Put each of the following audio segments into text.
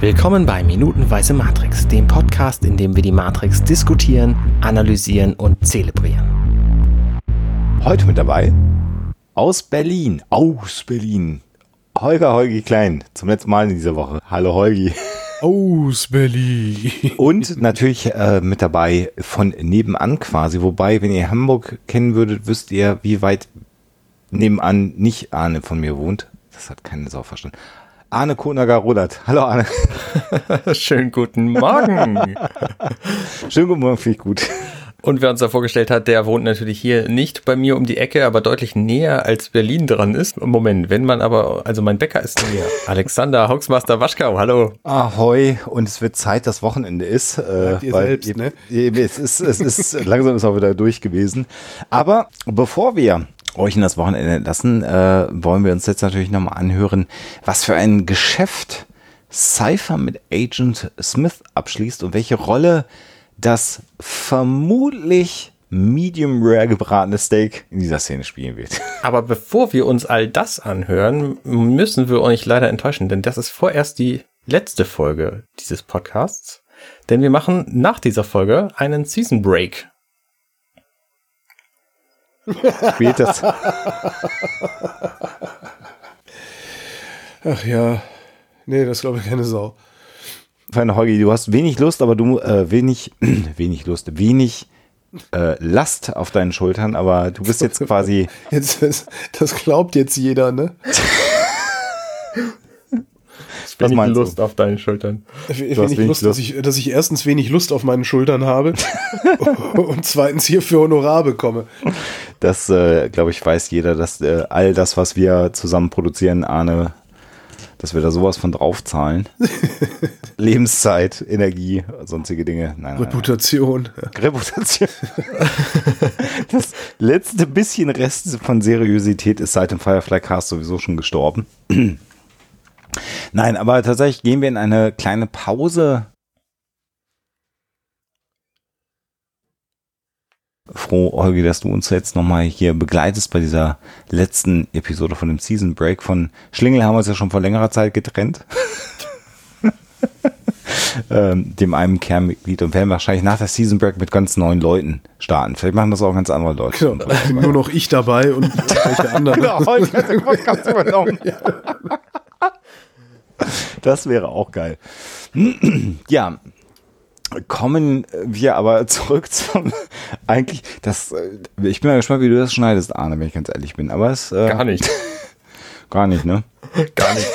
Willkommen bei Minutenweise Matrix, dem Podcast, in dem wir die Matrix diskutieren, analysieren und zelebrieren. Heute mit dabei aus Berlin, aus Berlin, Holger Holgi Klein, zum letzten Mal in dieser Woche. Hallo Holgi. Aus Berlin. Und natürlich äh, mit dabei von nebenan quasi, wobei, wenn ihr Hamburg kennen würdet, wüsst ihr, wie weit nebenan nicht Arne von mir wohnt. Das hat keine Sau verstanden. Arne Konager-Rudert. Hallo Arne. Schönen guten Morgen. Schönen guten Morgen, finde ich gut. Und wer uns da vorgestellt hat, der wohnt natürlich hier nicht bei mir um die Ecke, aber deutlich näher als Berlin dran ist. Moment, wenn man aber, also mein Bäcker ist näher. Alexander Hoaxmaster Waschkau, hallo. Ahoi, und es wird Zeit, dass Wochenende ist. Äh, ihr weil selbst, ne? Es ist, es ist, langsam ist auch wieder durch gewesen. Aber bevor wir euch in das Wochenende lassen, äh, wollen wir uns jetzt natürlich nochmal anhören, was für ein Geschäft Cypher mit Agent Smith abschließt und welche Rolle das vermutlich medium rare gebratene Steak in dieser Szene spielen wird. Aber bevor wir uns all das anhören, müssen wir euch leider enttäuschen, denn das ist vorerst die letzte Folge dieses Podcasts. Denn wir machen nach dieser Folge einen Season Break. Spielt das? Ach ja. Nee, das glaube ich keine Sau. Feine Holgi, du hast wenig Lust, aber du äh, wenig, wenig Lust, wenig äh, Last auf deinen Schultern, aber du bist jetzt quasi. Jetzt, das, das glaubt jetzt jeder, ne? Was wenig Lust du? auf deinen Schultern. Wenig Lust, Lust, Dass, ich, dass ich erstens wenig Lust auf meinen Schultern habe und zweitens hier für Honorar bekomme. Das, äh, glaube ich, weiß jeder, dass äh, all das, was wir zusammen produzieren, Arne dass wir da sowas von draufzahlen. Lebenszeit, Energie, sonstige Dinge. Nein, Reputation. Nein. Reputation. das letzte bisschen Rest von Seriosität ist seit dem Firefly Cast sowieso schon gestorben. Nein, aber tatsächlich gehen wir in eine kleine Pause froh, Holgi, dass du uns jetzt nochmal hier begleitest bei dieser letzten Episode von dem Season Break. Von Schlingel haben wir uns ja schon vor längerer Zeit getrennt. ähm, dem einen Kernmitglied und werden wahrscheinlich nach der Season Break mit ganz neuen Leuten starten. Vielleicht machen das auch ganz andere Leute. Genau, nur noch ich dabei und welche anderen. genau, heute hat den Podcast übernommen. Das wäre auch geil. ja, kommen wir aber zurück zum eigentlich das äh, ich bin mal gespannt, wie du das schneidest, Arne, wenn ich ganz ehrlich bin, aber es äh, gar nicht. gar nicht, ne? gar nicht.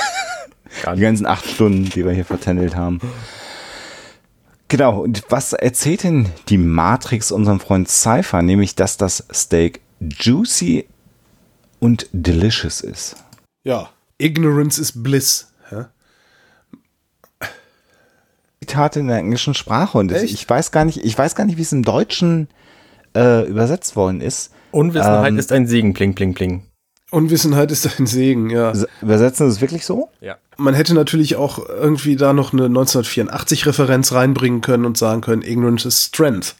Gar nicht. Die ganzen acht Stunden, die wir hier vertändelt haben. Genau, und was erzählt denn die Matrix unserem Freund Cypher, nämlich dass das Steak juicy und delicious ist. Ja, Ignorance is bliss. Zitate in der englischen Sprache und Echt? ich weiß gar nicht, ich weiß gar nicht, wie es im Deutschen äh, übersetzt worden ist. Unwissenheit ähm, ist ein Segen, pling, pling, pling. Unwissenheit ist ein Segen, ja. Übersetzen Sie es wirklich so? Ja. Man hätte natürlich auch irgendwie da noch eine 1984-Referenz reinbringen können und sagen können, Ignorance is Strength.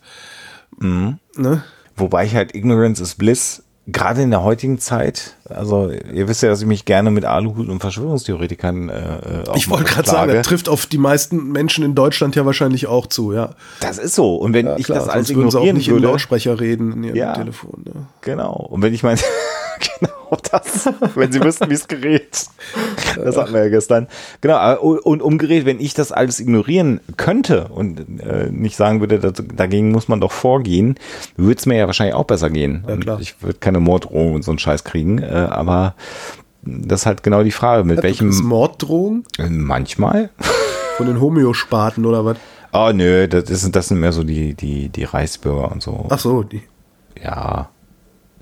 Mhm. Ne? Wobei ich halt Ignorance is Bliss gerade in der heutigen Zeit, also ihr wisst ja, dass ich mich gerne mit Aluhut und Verschwörungstheoretikern äh, äh Ich wollte gerade sagen, das trifft auf die meisten Menschen in Deutschland ja wahrscheinlich auch zu, ja. Das ist so. Und wenn ja, ich klar, das alles ignorieren auch nicht würde, im Lautsprecher reden in ihrem ja, Telefon. Ja. Genau. Und wenn ich meine genau das, wenn sie wüssten, wie es gerät. Das hatten wir ja gestern. Genau, äh, und umgerät, wenn ich das alles ignorieren könnte und äh, nicht sagen würde, dagegen muss man doch vorgehen, würde es mir ja wahrscheinlich auch besser gehen. Ja, ich würde keine Morddrohung und so einen Scheiß kriegen, äh, aber das ist halt genau die Frage, mit Hat welchem... Morddrohung? Manchmal. Von den Homöospaten oder was? Oh nö, das, ist, das sind mehr so die, die, die Reichsbürger und so. Ach so, die. Ja,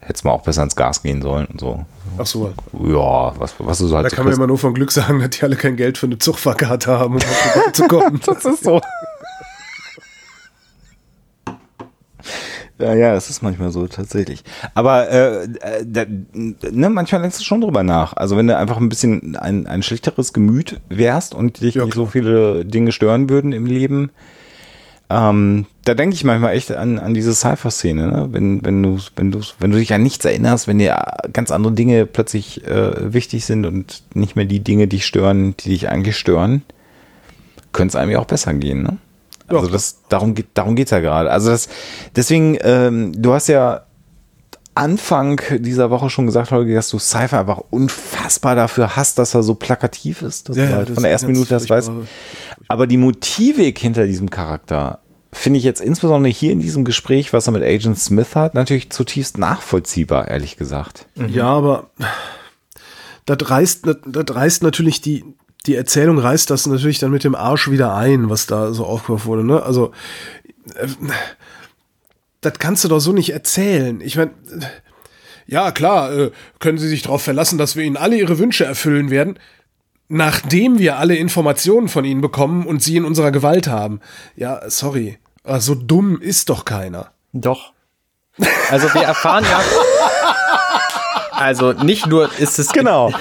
hätte mal auch besser ins Gas gehen sollen und so. Ach so. Ja, was, was du so halt Da kann man immer nur von Glück sagen, dass die alle kein Geld für eine Zugfahrkarte haben, um zu kommen. das ist so. Ja, ja, es ist manchmal so tatsächlich. Aber äh, äh, da, ne, manchmal denkst du schon drüber nach. Also wenn du einfach ein bisschen ein, ein schlichteres Gemüt wärst und dich ja, nicht so viele Dinge stören würden im Leben, ähm, da denke ich manchmal echt an, an diese Cypher-Szene, ne? wenn, wenn, du, wenn, du, wenn du dich an nichts erinnerst, wenn dir ganz andere Dinge plötzlich äh, wichtig sind und nicht mehr die Dinge dich stören, die dich eigentlich stören. könnte es einem ja auch besser gehen, ne? Also das, darum geht, darum geht's ja gerade. Also das, deswegen, ähm, du hast ja Anfang dieser Woche schon gesagt, Holger, dass du Cypher einfach unfassbar dafür hast, dass er so plakativ ist, dass Ja, du halt das von der ersten Minute das weißt. Aber die Motivik hinter diesem Charakter finde ich jetzt insbesondere hier in diesem Gespräch, was er mit Agent Smith hat, natürlich zutiefst nachvollziehbar, ehrlich gesagt. Ja, aber das reißt, das reißt natürlich die, die Erzählung reißt das natürlich dann mit dem Arsch wieder ein, was da so aufgeworfen wurde. Ne? Also, äh, das kannst du doch so nicht erzählen. Ich meine, ja, klar, äh, können Sie sich darauf verlassen, dass wir Ihnen alle Ihre Wünsche erfüllen werden, nachdem wir alle Informationen von Ihnen bekommen und Sie in unserer Gewalt haben. Ja, sorry. Aber so dumm ist doch keiner. Doch. Also wir erfahren ja. Also nicht nur ist es Genau.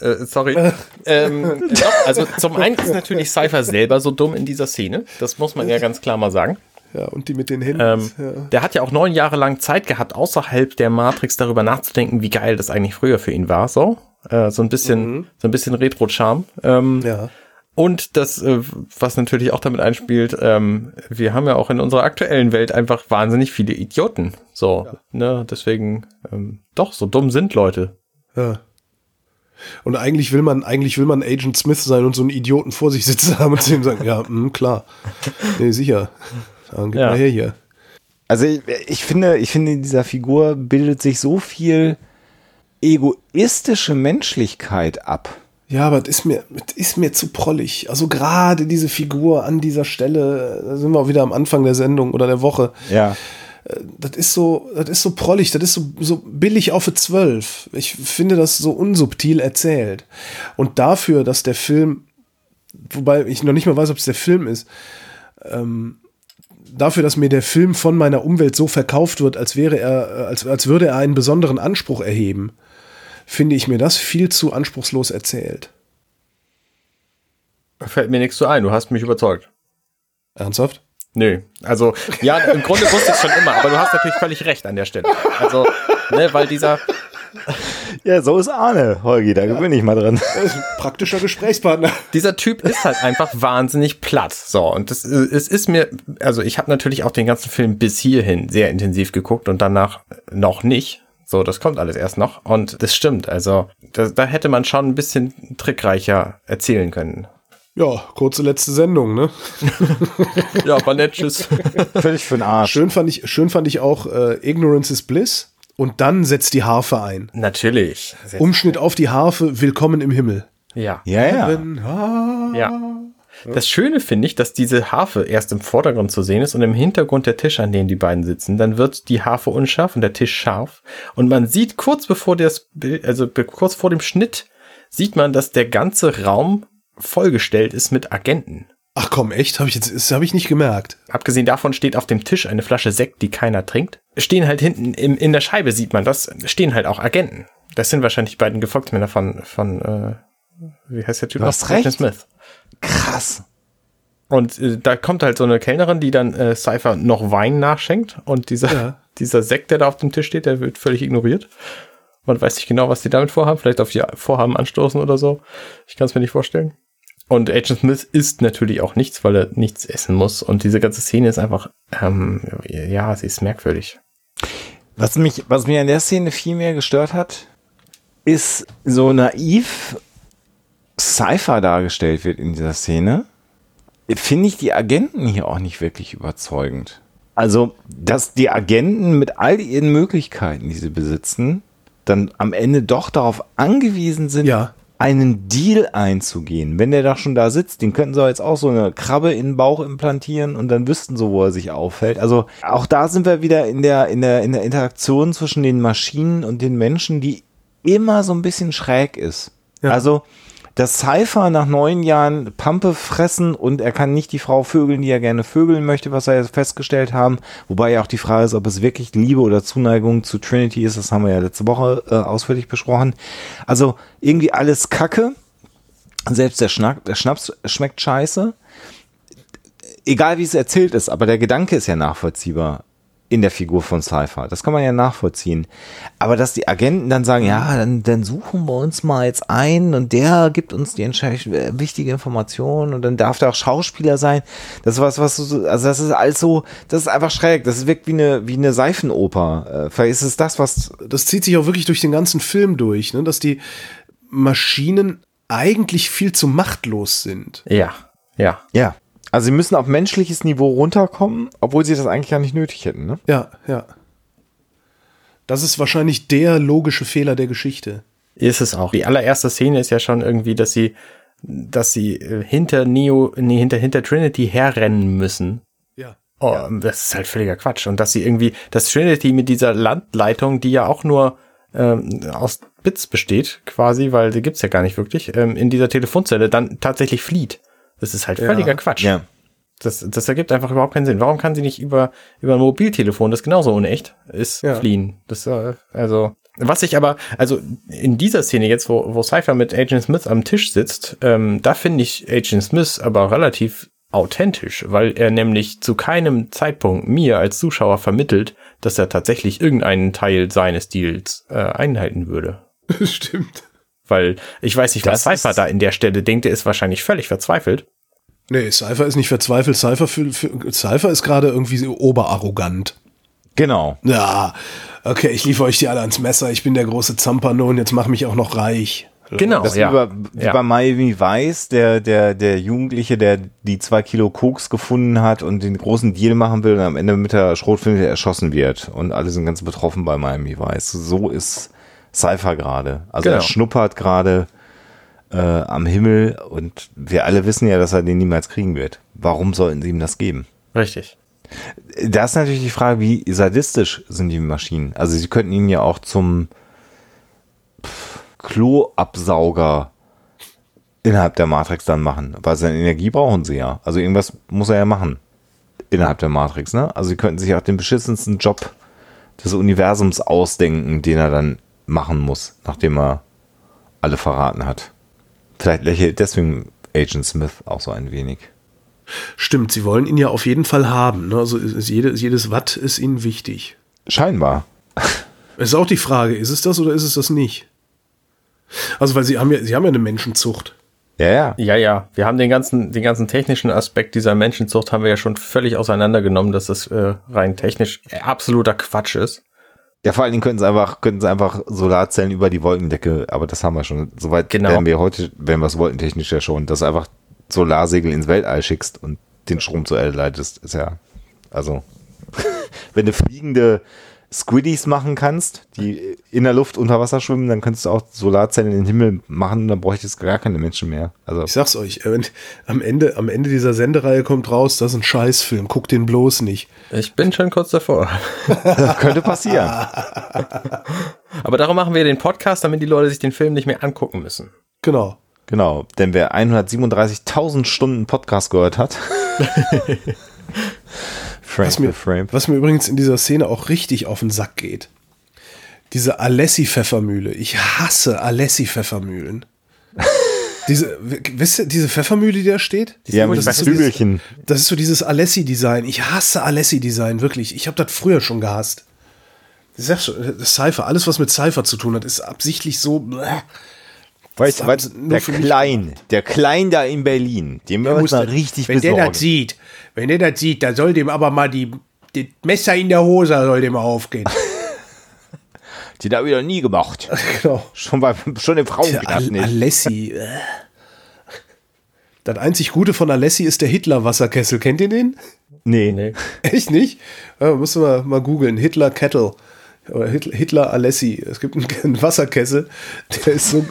äh, sorry. ähm, doch, also zum einen ist natürlich Cypher selber so dumm in dieser Szene. Das muss man ja ganz klar mal sagen. Ja, und die mit den Händen. Ähm, ja. Der hat ja auch neun Jahre lang Zeit gehabt, außerhalb der Matrix darüber nachzudenken, wie geil das eigentlich früher für ihn war. So, äh, so ein bisschen, so ein bisschen Retro-Charme. Ähm, ja. Und das, äh, was natürlich auch damit einspielt, ähm, wir haben ja auch in unserer aktuellen Welt einfach wahnsinnig viele Idioten. So, ne, deswegen, ähm, doch, so dumm sind Leute. Ja. Und eigentlich will man, eigentlich will man Agent Smith sein und so einen Idioten vor sich sitzen haben und zu ihm sagen, ja, mh, klar. Nee, sicher. Dann gib Ja. mal her hier. Also ich, ich finde, ich finde, in dieser Figur bildet sich so viel egoistische Menschlichkeit ab. Ja, aber das ist mir, das ist mir zu prollig. Also gerade diese Figur an dieser Stelle, da sind wir auch wieder am Anfang der Sendung oder der Woche. Ja. Das ist so, das ist so prollig, das ist so, so billig auf für zwölf. Ich finde das so unsubtil erzählt. Und dafür, dass der Film, wobei ich noch nicht mal weiß, ob es der Film ist, ähm, dafür, dass mir der Film von meiner Umwelt so verkauft wird, als wäre er, äh, als, als würde er einen besonderen Anspruch erheben, finde ich mir das viel zu anspruchslos erzählt. Fällt mir nichts zu ein, du hast mich überzeugt. Ernsthaft? Nö, also, ja, im Grunde wusste ich schon immer, aber du hast natürlich völlig recht an der Stelle. Also, ne, weil dieser, Ja, so ist Arne, Holgi, da gewöhne ich mal dran. Praktischer Gesprächspartner. dieser Typ ist halt einfach wahnsinnig platt. So, und das, es ist mir, also ich habe natürlich auch den ganzen Film bis hierhin sehr intensiv geguckt und danach noch nicht. So, das kommt alles erst noch. Und das stimmt. Also, da, da hätte man schon ein bisschen trickreicher erzählen können. Ja, kurze letzte Sendung, ne? Ja, war nett, tschüss. Völlig für den Arsch. Schön fand ich, schön fand ich auch äh, Ignorance is Bliss und dann setzt die Harfe ein. Natürlich. Umschnitt auf die Harfe, Willkommen im Himmel. Ja. Ja, ja. Ah. Ja. Das Schöne finde ich, dass diese Harfe erst im Vordergrund zu sehen ist und im Hintergrund der Tisch, an dem die beiden sitzen. Dann wird die Harfe unscharf und der Tisch scharf. Und man sieht kurz bevor das Bild, also kurz vor dem Schnitt, sieht man, dass der ganze Raum vollgestellt ist mit Agenten. Ach komm, echt? Habe ich jetzt, das habe ich nicht gemerkt. Abgesehen davon steht auf dem Tisch eine Flasche Sekt, die keiner trinkt. Stehen halt hinten im, in der Scheibe sieht man das, stehen halt auch Agenten. Das sind wahrscheinlich die beiden Gefolgsmänner von, von, äh, wie heißt der Typ? Du hast recht. Smith. Krass. Und äh, da kommt halt so eine Kellnerin, die dann äh, Cypher noch Wein nachschenkt. Und dieser, Ja. dieser Sekt, der da auf dem Tisch steht, der wird völlig ignoriert. Man weiß nicht genau, was die damit vorhaben. Vielleicht auf die Vorhaben anstoßen oder so. Ich kann es mir nicht vorstellen. Und Agent Smith isst natürlich auch nichts, weil er nichts essen muss. Und diese ganze Szene ist einfach, ähm, ja, sie ist merkwürdig. Was mich, was mir an der Szene viel mehr gestört hat, ist so naiv Cypher dargestellt wird in dieser Szene. Finde ich die Agenten hier auch nicht wirklich überzeugend. Also, dass die Agenten mit all ihren Möglichkeiten, die sie besitzen, dann am Ende doch darauf angewiesen sind, Ja. einen Deal einzugehen. Wenn der doch schon da sitzt, den könnten sie jetzt auch so eine Krabbe in den Bauch implantieren und dann wüssten sie, wo er sich aufhält. Also auch da sind wir wieder in der, in der, in der Interaktion zwischen den Maschinen und den Menschen, die immer so ein bisschen schräg ist. Ja. Also dass Cypher nach neun Jahren Pampe fressen und er kann nicht die Frau vögeln, die er gerne vögeln möchte, was wir jetzt festgestellt haben. Wobei ja auch die Frage ist, ob es wirklich Liebe oder Zuneigung zu Trinity ist. Das haben wir ja letzte Woche äh, ausführlich besprochen. Also irgendwie alles Kacke. Selbst der, Schnack, der Schnaps schmeckt scheiße. Egal wie es erzählt ist, aber der Gedanke ist ja nachvollziehbar. In der Figur von Cypher. Das kann man ja nachvollziehen. Aber dass die Agenten dann sagen, ja, dann, dann suchen wir uns mal jetzt ein und der gibt uns die wichtige Information und dann darf der auch Schauspieler sein. Das ist was, was so, also das ist alles so, das ist einfach schräg. Das wirkt wie eine, wie eine Seifenoper. Äh, vielleicht ist es das, was. Das zieht sich auch wirklich durch den ganzen Film durch, ne? dass die Maschinen eigentlich viel zu machtlos sind. Ja, ja. Ja. Also sie müssen auf menschliches Niveau runterkommen, obwohl sie das eigentlich gar nicht nötig hätten, ne? Ja, ja. Das ist wahrscheinlich der logische Fehler der Geschichte. Ist es auch. Die allererste Szene ist ja schon irgendwie, dass sie, dass sie äh, hinter Neo, nee, hinter, hinter Trinity herrennen müssen. Ja. Oh, ja. das ist halt völliger Quatsch. Und dass sie irgendwie, dass Trinity mit dieser Landleitung, die ja auch nur ähm, aus Bits besteht, quasi, weil die gibt's ja gar nicht wirklich, ähm, in dieser Telefonzelle dann tatsächlich flieht. Das ist halt völliger ja. Quatsch. Ja. Das, das ergibt einfach überhaupt keinen Sinn. Warum kann sie nicht über, über ein Mobiltelefon, das genauso unecht ist, ja. fliehen? Das, äh, also, was ich aber, also in dieser Szene jetzt, wo, wo Cypher mit Agent Smith am Tisch sitzt, ähm, da finde ich Agent Smith aber relativ authentisch, weil er nämlich zu keinem Zeitpunkt mir als Zuschauer vermittelt, dass er tatsächlich irgendeinen Teil seines Deals äh, einhalten würde. Stimmt. Weil ich weiß nicht, was Cypher da in der Stelle denkt, er ist wahrscheinlich völlig verzweifelt. Nee, Cypher ist nicht verzweifelt. Cypher, für, für, Cypher ist gerade irgendwie oberarrogant. Genau. Ja, okay, ich liefere euch die alle ans Messer. Ich bin der große Zampano und jetzt mach mich auch noch reich. Genau, das ja. Über, wie ja. bei Miami Weiß, der, der, der Jugendliche, der die zwei Kilo Koks gefunden hat und den großen Deal machen will und am Ende mit der Schrotflinte erschossen wird. Und alle sind ganz betroffen bei Miami Weiß. So ist Cypher gerade. Also genau. er schnuppert gerade äh, am Himmel und wir alle wissen ja, dass er den niemals kriegen wird. Warum sollten sie ihm das geben? Richtig. Da ist natürlich die Frage, wie sadistisch sind die Maschinen? Also sie könnten ihn ja auch zum Kloabsauger innerhalb der Matrix dann machen, weil seine Energie brauchen sie ja. Also irgendwas muss er ja machen innerhalb der Matrix, ne? Also sie könnten sich auch den beschissensten Job des Universums ausdenken, den er dann machen muss, nachdem er alle verraten hat. Vielleicht lächelt deswegen Agent Smith auch so ein wenig. Stimmt, sie wollen ihn ja auf jeden Fall haben. Ne? Also ist jedes, jedes Watt ist ihnen wichtig. Scheinbar. Es ist auch die Frage, ist es das oder ist es das nicht? Also, weil sie haben ja, sie haben ja eine Menschenzucht. Ja, ja. Ja, ja. Wir haben den ganzen, den ganzen technischen Aspekt dieser Menschenzucht haben wir ja schon völlig auseinandergenommen, dass das äh, rein technisch absoluter Quatsch ist. Ja, vor allen Dingen könnten sie einfach, könnten sie einfach Solarzellen über die Wolkendecke, aber das haben wir schon. Soweit genau. werden wir heute, werden wir es wolkentechnisch ja schon, dass du einfach Solarsegel ins Weltall schickst und den Strom zur Erde leitest, ist ja, also, wenn du fliegende Squiddies machen kannst, die in der Luft unter Wasser schwimmen, dann könntest du auch Solarzellen in den Himmel machen, dann bräuchte es gar keine Menschen mehr. Also ich sag's euch, äh, am Ende, am Ende dieser Sendereihe kommt raus, das ist ein Scheißfilm, guck den bloß nicht. Ich bin schon kurz davor. könnte passieren. Aber darum machen wir den Podcast, damit die Leute sich den Film nicht mehr angucken müssen. Genau. Genau, denn wer 137.000 Stunden Podcast gehört hat, Frame was mir, Frame. Was mir übrigens in dieser Szene auch richtig auf den Sack geht. Diese Alessi-Pfeffermühle. Ich hasse Alessi-Pfeffermühlen. diese, wisst ihr, diese Pfeffermühle, die da steht? Ja, mit das, ist so dieses, das ist so dieses Alessi-Design. Ich hasse Alessi-Design, wirklich. Ich habe das früher schon gehasst. Sag schon, Cypher, alles, was mit Cypher zu tun hat, ist absichtlich so. Bleh. Weißt du, was, der Klein, der Klein da in Berlin, dem wir uns mal richtig Wenn besorgen. der das sieht, wenn der das sieht, da soll dem aber mal die, die Messer in der Hose soll dem aufgehen. die da wieder nie gemacht. Genau. Schon, bei, schon im Frauenknast nicht. Alessi. Äh. Das einzig Gute von Alessi ist der Hitler-Wasserkessel. Kennt ihr den? Nee. nee. Echt nicht? Ja, musst du mal, mal googeln. Hitler Kettle oder Hitler Alessi. Es gibt einen, Wasserkessel, der ist so,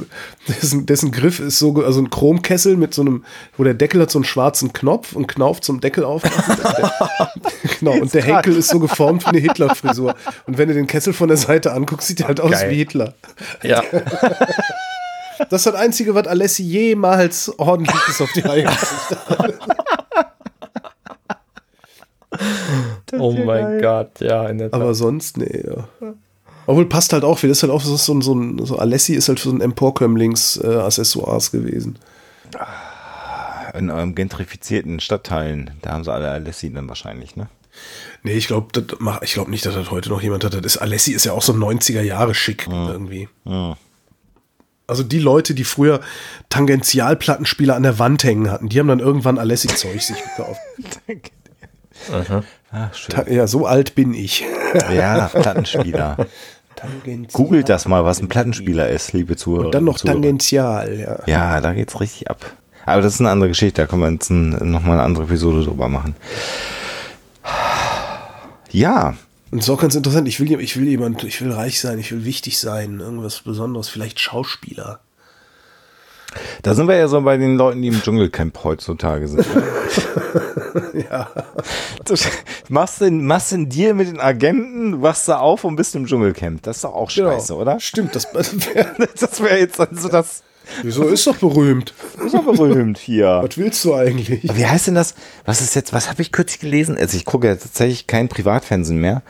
dessen, dessen Griff ist so, also ein Chromkessel mit so einem, wo der Deckel hat so einen schwarzen Knopf und Knauf zum Deckel aufmachen. genau, und der Henkel ist so geformt wie eine Hitler-Frisur. Und wenn du den Kessel von der Seite anguckst, sieht er halt aus Geil. wie Hitler. Ja. Das ist das Einzige, was Alessi jemals ordentliches auf die Reihe oh mein geil. Gott, ja. Aber sonst, nee, ja. Obwohl passt halt auch, wie das ist halt auch so, so, so ein, so Alessi ist halt für so ein Emporkömmlings-Accessoires äh, gewesen. In eurem gentrifizierten Stadtteilen, da haben sie alle Alessi dann wahrscheinlich, ne? Nee, ich glaube ich glaub nicht, dass das heute noch jemand hat. Das ist, Alessi ist ja auch so 90er Jahre schick Mhm. irgendwie. Also die Leute, die früher Tangentialplattenspieler an der Wand hängen hatten, die haben dann irgendwann Alessi-Zeug sich gekauft. Ach, ja, so alt bin ich. Ja, Plattenspieler. Tangential. Googelt das mal, was ein Plattenspieler ist, liebe Zuhörer. Und dann noch Zuhörer. Tangential, ja. Ja, da geht's richtig ab. Aber das ist eine andere Geschichte, da können wir jetzt ein, noch mal eine andere Episode drüber machen. Ja, Und ist auch ganz interessant. Ich will, ich will jemand, ich will reich sein, ich will wichtig sein, irgendwas Besonderes, vielleicht Schauspieler. Da sind wir ja so bei den Leuten, die im Dschungelcamp heutzutage sind. Ja. Du machst den, machst den Deal mit den Agenten, wachst da auf und bist im Dschungelcamp. Das ist doch auch scheiße, oder? Genau. Stimmt, das, wär, Das wäre jetzt also das. wieso ist doch berühmt. Ist doch berühmt hier. Was willst du eigentlich? Wie heißt denn das? Was ist jetzt, was habe ich kürzlich gelesen? Also ich gucke ja tatsächlich kein Privatfernsehen mehr.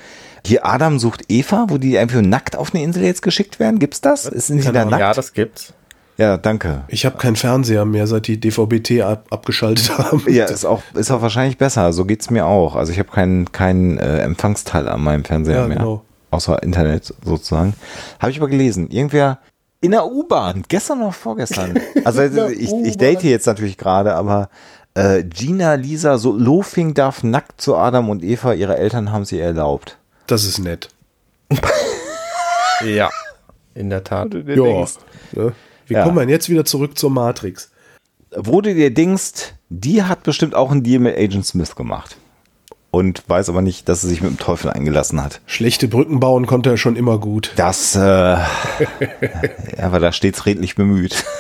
Hier Adam sucht Eva, wo die einfach nackt auf eine Insel jetzt geschickt werden. Gibt's das? Sind sie da nackt? Ja, das gibt's. Ja, danke. Ich habe keinen Fernseher mehr, seit die DVB-T ab, abgeschaltet haben. Ja, ist auch, ist auch wahrscheinlich besser. So geht's mir auch. Also ich habe keinen keinen äh, Empfangsteil an meinem Fernseher Ja, mehr. genau. Außer Internet sozusagen. Habe ich aber gelesen. Irgendwer in der U-Bahn, gestern noch vorgestern. Also ich, ich date jetzt natürlich gerade, aber äh, Gina Lisa so Lofing darf nackt zu Adam und Eva. Ihre Eltern haben sie erlaubt. Das ist nett. Ja, in der Tat. Ja. Wie Ja. kommen wir denn jetzt wieder zurück zur Matrix? wo du dir denkst, die hat bestimmt auch einen Deal mit Agent Smith gemacht. Und weiß aber nicht, dass sie sich mit dem Teufel eingelassen hat. Schlechte Brücken bauen konnte er schon immer gut. Das, äh, er war da stets redlich bemüht.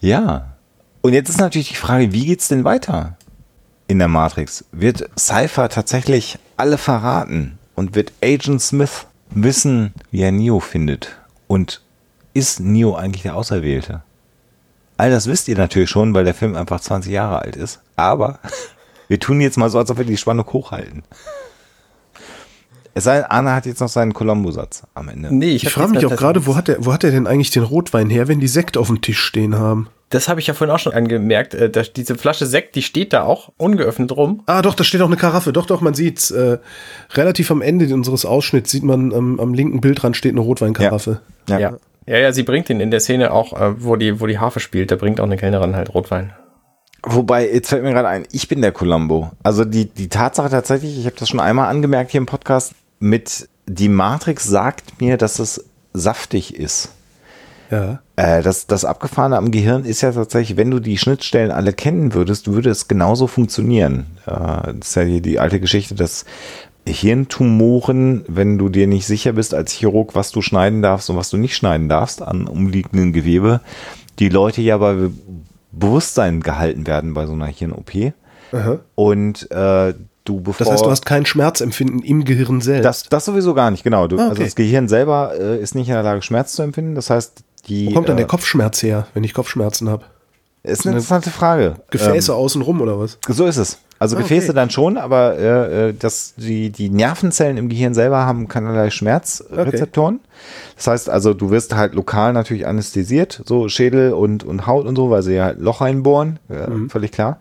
ja. Und jetzt ist natürlich die Frage, wie geht's denn weiter in der Matrix? Wird Cypher tatsächlich alle verraten? Und wird Agent Smith wissen, wie er Neo findet? Und ist Neo eigentlich der Auserwählte? All das wisst ihr natürlich schon, weil der Film einfach 20 Jahre alt ist. Aber wir tun jetzt mal so, als ob wir die Spannung hochhalten. Es sei denn, Anna hat jetzt noch seinen Colombo-Satz am Ende. Nee, Ich, hab frage mich auch gerade, wo hat, er, wo hat er denn eigentlich den Rotwein her, wenn die Sekt auf dem Tisch stehen haben? Das habe ich ja vorhin auch schon angemerkt. Äh, dass diese Flasche Sekt, die steht da auch ungeöffnet rum. Ah, doch, da steht auch eine Karaffe. Doch, doch, man sieht's. Äh, relativ am Ende unseres Ausschnitts sieht man ähm, am linken Bildrand steht eine Rotweinkaraffe. Ja. Ja. Ja, ja, sie bringt ihn in der Szene auch, äh, wo die, wo die Harfe spielt. Da bringt auch eine Kellnerin halt Rotwein. Wobei, jetzt fällt mir gerade ein, ich bin der Colombo. Also die, die Tatsache tatsächlich, ich habe das schon einmal angemerkt hier im Podcast, mit die Matrix sagt mir, dass es saftig ist. Ja. Äh, das, das Abgefahrene am Gehirn ist ja tatsächlich, wenn du die Schnittstellen alle kennen würdest, würde es genauso funktionieren. Äh, das ist ja hier die alte Geschichte, dass Hirntumoren, wenn du dir nicht sicher bist als Chirurg, was du schneiden darfst und was du nicht schneiden darfst an umliegenden Gewebe, die Leute ja bei Be- Bewusstsein gehalten werden bei so einer Hirn-OP. Und äh, du bevor Das heißt, du hast kein Schmerzempfinden im Gehirn selbst. das, das sowieso gar nicht, genau. Du, Ah, okay. Also das Gehirn selber äh, ist nicht in der Lage, Schmerz zu empfinden. Das heißt, die Wo kommt dann äh, der Kopfschmerz her, wenn ich Kopfschmerzen habe? ist eine interessante Frage. Gefäße außenrum oder was? Ähm, so ist es. Also Ah, Gefäße okay. dann schon, aber äh, äh, das, die, die Nervenzellen im Gehirn selber haben keinerlei Schmerzrezeptoren. Das heißt also, du wirst halt lokal natürlich anästhesiert, so Schädel und, und Haut und so, weil sie ja halt Loch reinbohren, äh, Mhm. völlig klar.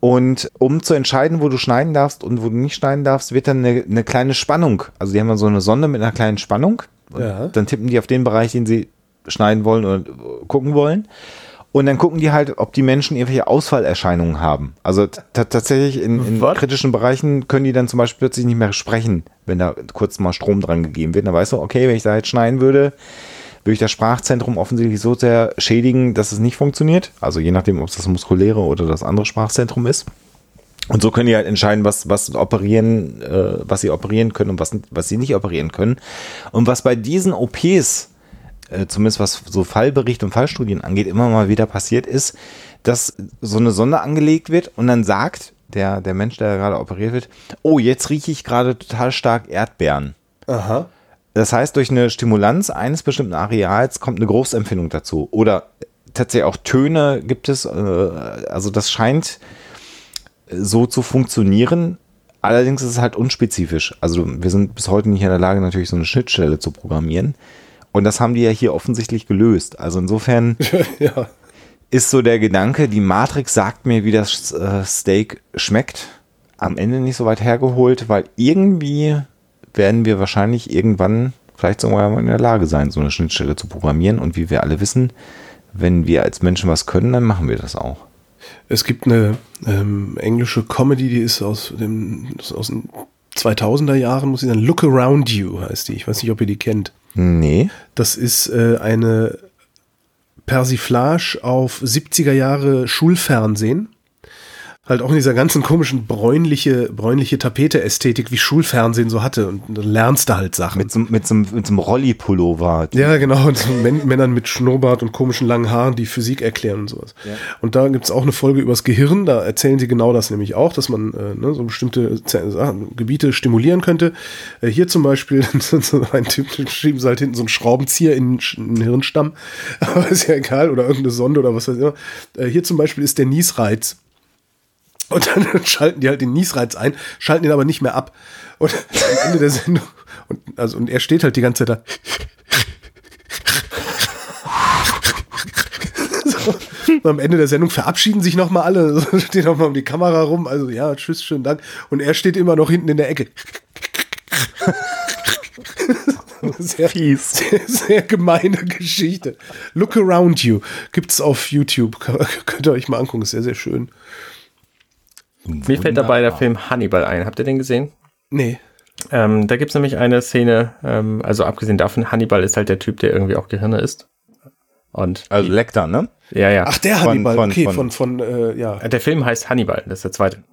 Und um zu entscheiden, wo du schneiden darfst und wo du nicht schneiden darfst, wird dann eine, eine kleine Spannung. Also die haben dann so eine Sonde mit einer kleinen Spannung. Ja. Dann tippen die auf den Bereich, den sie schneiden wollen oder gucken wollen. Und dann gucken die halt, ob die Menschen irgendwelche Ausfallerscheinungen haben. Also tatsächlich in, in kritischen Bereichen können die dann zum Beispiel plötzlich nicht mehr sprechen, wenn da kurz mal Strom dran gegeben wird. Dann weißt du, okay, wenn ich da jetzt schneiden würde, würde ich das Sprachzentrum offensichtlich so sehr schädigen, dass es nicht funktioniert. Also je nachdem, ob es das muskuläre oder das andere Sprachzentrum ist. Und so können die halt entscheiden, was, was operieren, äh, was sie operieren können und was, was sie nicht operieren können. Und was bei diesen OPs, äh, zumindest was so Fallbericht und Fallstudien angeht, immer mal wieder passiert ist, dass so eine Sonde angelegt wird und dann sagt der, der Mensch, der gerade operiert wird, oh, jetzt rieche ich gerade total stark Erdbeeren. Aha. Das heißt, durch eine Stimulanz eines bestimmten Areals kommt eine Großempfindung dazu. Oder tatsächlich auch Töne gibt es. Äh, also das scheint so zu funktionieren. Allerdings ist es halt unspezifisch. Also wir sind bis heute nicht in der Lage, natürlich so eine Schnittstelle zu programmieren. Und das haben die ja hier offensichtlich gelöst. Also insofern ja. ist so der Gedanke, die Matrix sagt mir, wie das äh, Steak schmeckt. Am Ende nicht so weit hergeholt, weil irgendwie werden wir wahrscheinlich irgendwann vielleicht sogar mal in der Lage sein, so eine Schnittstelle zu programmieren. Und wie wir alle wissen, wenn wir als Menschen was können, dann machen wir das auch. Es gibt eine ähm, englische Comedy, die ist aus, dem, aus den 2000er Jahren, muss ich sagen. Look Around You heißt die. Ich weiß nicht, ob ihr die kennt. Nee. Das ist äh, eine Persiflage auf 70er Jahre Schulfernsehen halt auch in dieser ganzen komischen bräunliche, bräunliche Tapete-Ästhetik, wie Schulfernsehen so hatte. Und dann lernst du halt Sachen. Mit so, mit so, mit so einem Rolli-Pullover. Ja, genau. Und so Männern mit Schnurrbart und komischen langen Haaren, die Physik erklären und sowas. Ja. Und da gibt's auch eine Folge übers Gehirn. Da erzählen sie genau das nämlich auch, dass man äh, ne, so bestimmte Sachen, Gebiete stimulieren könnte. Äh, hier zum Beispiel, so ein Typ, schieben sie halt hinten so einen Schraubenzieher in, in den Hirnstamm. Aber ist ja egal. Oder irgendeine Sonde oder was weiß ich immer. Äh, hier zum Beispiel ist der Niesreiz. Und dann schalten die halt den Niesreiz ein, schalten ihn aber nicht mehr ab. Und am Ende der Sendung, und, also, und er steht halt die ganze Zeit da. So, und am Ende der Sendung verabschieden sich nochmal alle, so, stehen nochmal um die Kamera rum, also ja, tschüss, schönen Dank. Und er steht immer noch hinten in der Ecke. Sehr, Fies. Sehr, sehr gemeine Geschichte. Look Around You gibt's auf YouTube. Könnt ihr euch mal angucken, ist sehr, sehr schön. Mir fällt dabei der Film Hannibal ein. Habt ihr den gesehen? Nee. Ähm, da gibt es nämlich eine Szene, ähm, also abgesehen davon, Hannibal ist halt der Typ, der irgendwie auch Gehirne isst. Und also Lecter, ne? Ja, ja. Ach, der Hannibal, von, von, okay, von, von, von äh, ja. Der Film heißt Hannibal, das ist der zweite.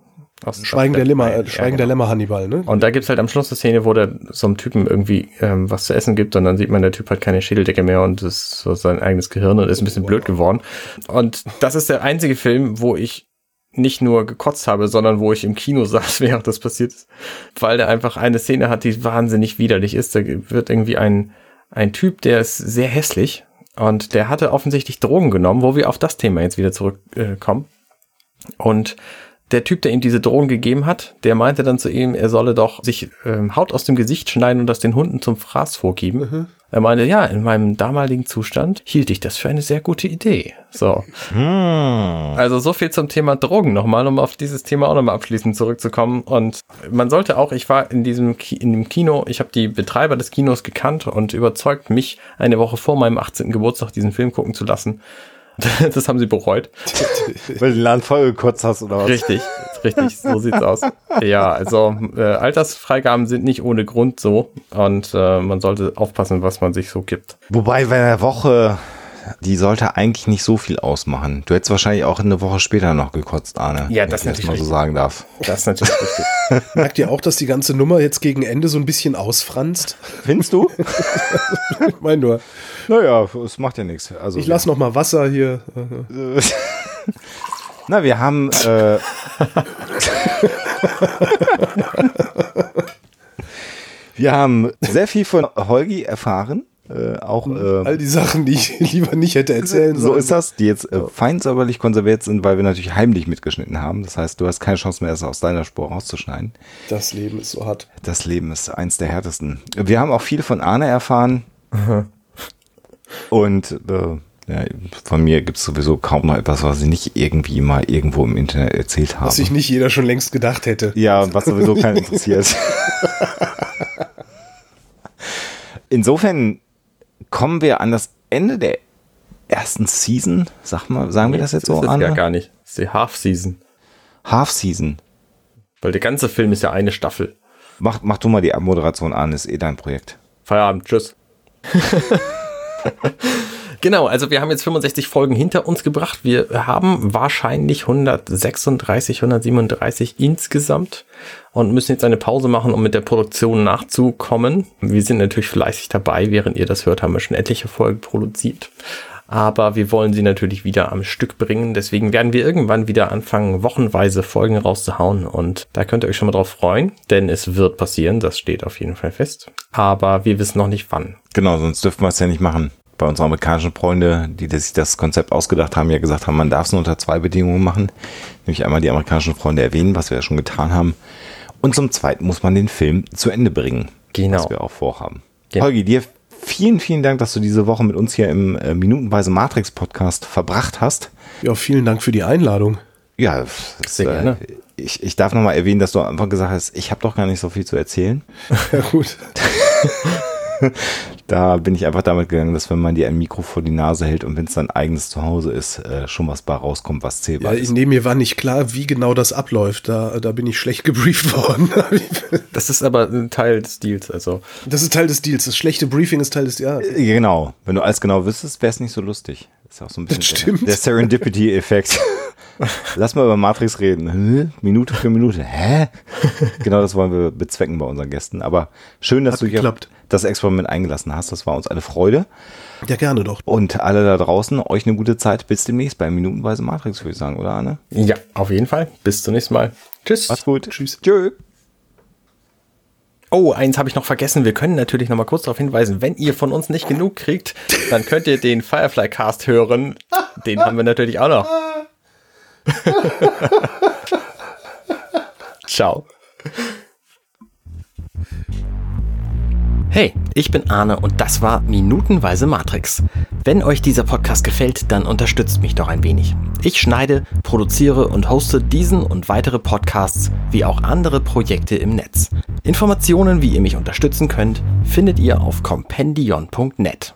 Aus Schweigen der Lämmer, äh, Schweigen ja, genau. der Lämmer Hannibal, ne? Und da gibt's halt am Schluss eine Szene, wo der so einem Typen irgendwie ähm, was zu essen gibt und dann sieht man, der Typ hat keine Schädeldecke mehr und ist so sein eigenes Gehirn und ist ein bisschen wow. blöd geworden. Und das ist der einzige Film, wo ich nicht nur gekotzt habe, sondern wo ich im Kino saß, während das passiert ist. Weil der einfach eine Szene hat, die wahnsinnig widerlich ist. Da wird irgendwie ein, ein Typ, der ist sehr hässlich und der hatte offensichtlich Drogen genommen, wo wir auf das Thema jetzt wieder zurückkommen. Äh, und der Typ, der ihm diese Drohung gegeben hat, der meinte dann zu ihm, er solle doch sich ähm, Haut aus dem Gesicht schneiden und das den Hunden zum Fraß vorgeben. Mhm. Er meinte, ja, in meinem damaligen Zustand hielt ich das für eine sehr gute Idee. So. Hm. Also so viel zum Thema Drogen nochmal, um auf dieses Thema auch nochmal abschließend zurückzukommen. Und man sollte auch, ich war in diesem Ki in dem Kino, ich habe die Betreiber des Kinos gekannt und überzeugt mich, eine Woche vor meinem 18. Geburtstag diesen Film gucken zu lassen. das haben sie bereut. Weil du den Laden voll gekotzt hast, oder was? Richtig, richtig, so sieht's aus. Ja, also äh, Altersfreigaben sind nicht ohne Grund so und äh, man sollte aufpassen, was man sich so gibt. Wobei bei einer Woche, die sollte eigentlich nicht so viel ausmachen. Du hättest wahrscheinlich auch eine Woche später noch gekotzt, Arne. Ja, das natürlich. mal so sagen darf. Das ist natürlich richtig. Merkt ihr auch, dass die ganze Nummer jetzt gegen Ende so ein bisschen ausfranst? Findest du? ich meine nur. Naja, es macht ja nichts. Also, ich lasse noch mal Wasser hier. Na, wir haben. Äh, wir haben sehr viel von Holgi erfahren. Äh, auch äh, all die Sachen, die ich lieber nicht hätte erzählen sollen. So ist das, die jetzt äh, fein säuberlich konserviert sind, weil wir natürlich heimlich mitgeschnitten haben. Das heißt, du hast keine Chance mehr, es aus deiner Spur rauszuschneiden. Das Leben ist so hart. Das Leben ist eins der härtesten. Wir haben auch viel von Arne erfahren. Und äh, ja, von mir gibt es sowieso kaum noch etwas, was ich nicht irgendwie mal irgendwo im Internet erzählt habe. Was sich nicht jeder schon längst gedacht hätte. Ja, was sowieso keinen interessiert. Insofern kommen wir an das Ende der ersten Season. Sag mal, sagen wir das jetzt so an? Ja, gar nicht. Das ist die Half-Season. Half-Season. Weil der ganze Film ist ja eine Staffel. Mach, mach du mal die Abmoderation an, ist eh dein Projekt. Feierabend, tschüss. genau, also wir haben jetzt 65 Folgen hinter uns gebracht. Wir haben wahrscheinlich 136, 137 insgesamt und müssen jetzt eine Pause machen, um mit der Produktion nachzukommen. Wir sind natürlich fleißig dabei. Während ihr das hört, haben wir schon etliche Folgen produziert. Aber wir wollen sie natürlich wieder am Stück bringen. Deswegen werden wir irgendwann wieder anfangen, wochenweise Folgen rauszuhauen. Und da könnt ihr euch schon mal drauf freuen, denn es wird passieren. Das steht auf jeden Fall fest. Aber wir wissen noch nicht wann. Genau, sonst dürfen wir es ja nicht machen. Bei unseren amerikanischen Freunde, die sich das Konzept ausgedacht haben, ja gesagt haben, man darf es nur unter zwei Bedingungen machen. Nämlich einmal die amerikanischen Freunde erwähnen, was wir ja schon getan haben. Und zum Zweiten muss man den Film zu Ende bringen. Genau. Was wir auch vorhaben. Genau. Holgi, dir vielen, vielen Dank, dass du diese Woche mit uns hier im äh, Minutenweise Matrix Podcast verbracht hast. Ja, vielen Dank für die Einladung. Ja, das, Sehr gerne. Äh, ich, ich darf nochmal erwähnen, dass du einfach gesagt hast, ich habe doch gar nicht so viel zu erzählen. Ja, gut. da bin ich einfach damit gegangen, dass wenn man dir ein Mikro vor die Nase hält und wenn es dein eigenes Zuhause ist, äh, schon was bei rauskommt, was zählbar ja, ist. Nee, mir war nicht klar, wie genau das abläuft. Da, da bin ich schlecht gebrieft worden. das ist aber ein Teil des Deals, also. Das ist Teil des Deals. Das schlechte Briefing ist Teil des, ja. Äh, genau. Wenn du alles genau wüsstest, wäre es nicht so lustig. Das ist auch so ein bisschen der, der Serendipity-Effekt. Lass mal über Matrix reden. Minute für Minute. Hä? genau das wollen wir bezwecken bei unseren Gästen. Aber schön, dass Hat du hier das Experiment eingelassen hast. Das war uns eine Freude. Ja, gerne doch. Und alle da draußen, euch eine gute Zeit. Bis demnächst bei Minutenweise Matrix, würde ich sagen, oder Anne? Ja, auf jeden Fall. Bis zum nächsten Mal. Tschüss. Macht's gut. Tschüss. Tschö. Oh, eins habe ich noch vergessen. Wir können natürlich noch mal kurz darauf hinweisen, wenn ihr von uns nicht genug kriegt, dann könnt ihr den Firefly Cast hören. Den haben wir natürlich auch noch. Ciao. Hey, ich bin Arne und das war Minutenweise Matrix. Wenn euch dieser Podcast gefällt, dann unterstützt mich doch ein wenig. Ich schneide, produziere und hoste diesen und weitere Podcasts wie auch andere Projekte im Netz. Informationen, wie ihr mich unterstützen könnt, findet ihr auf compendion.net.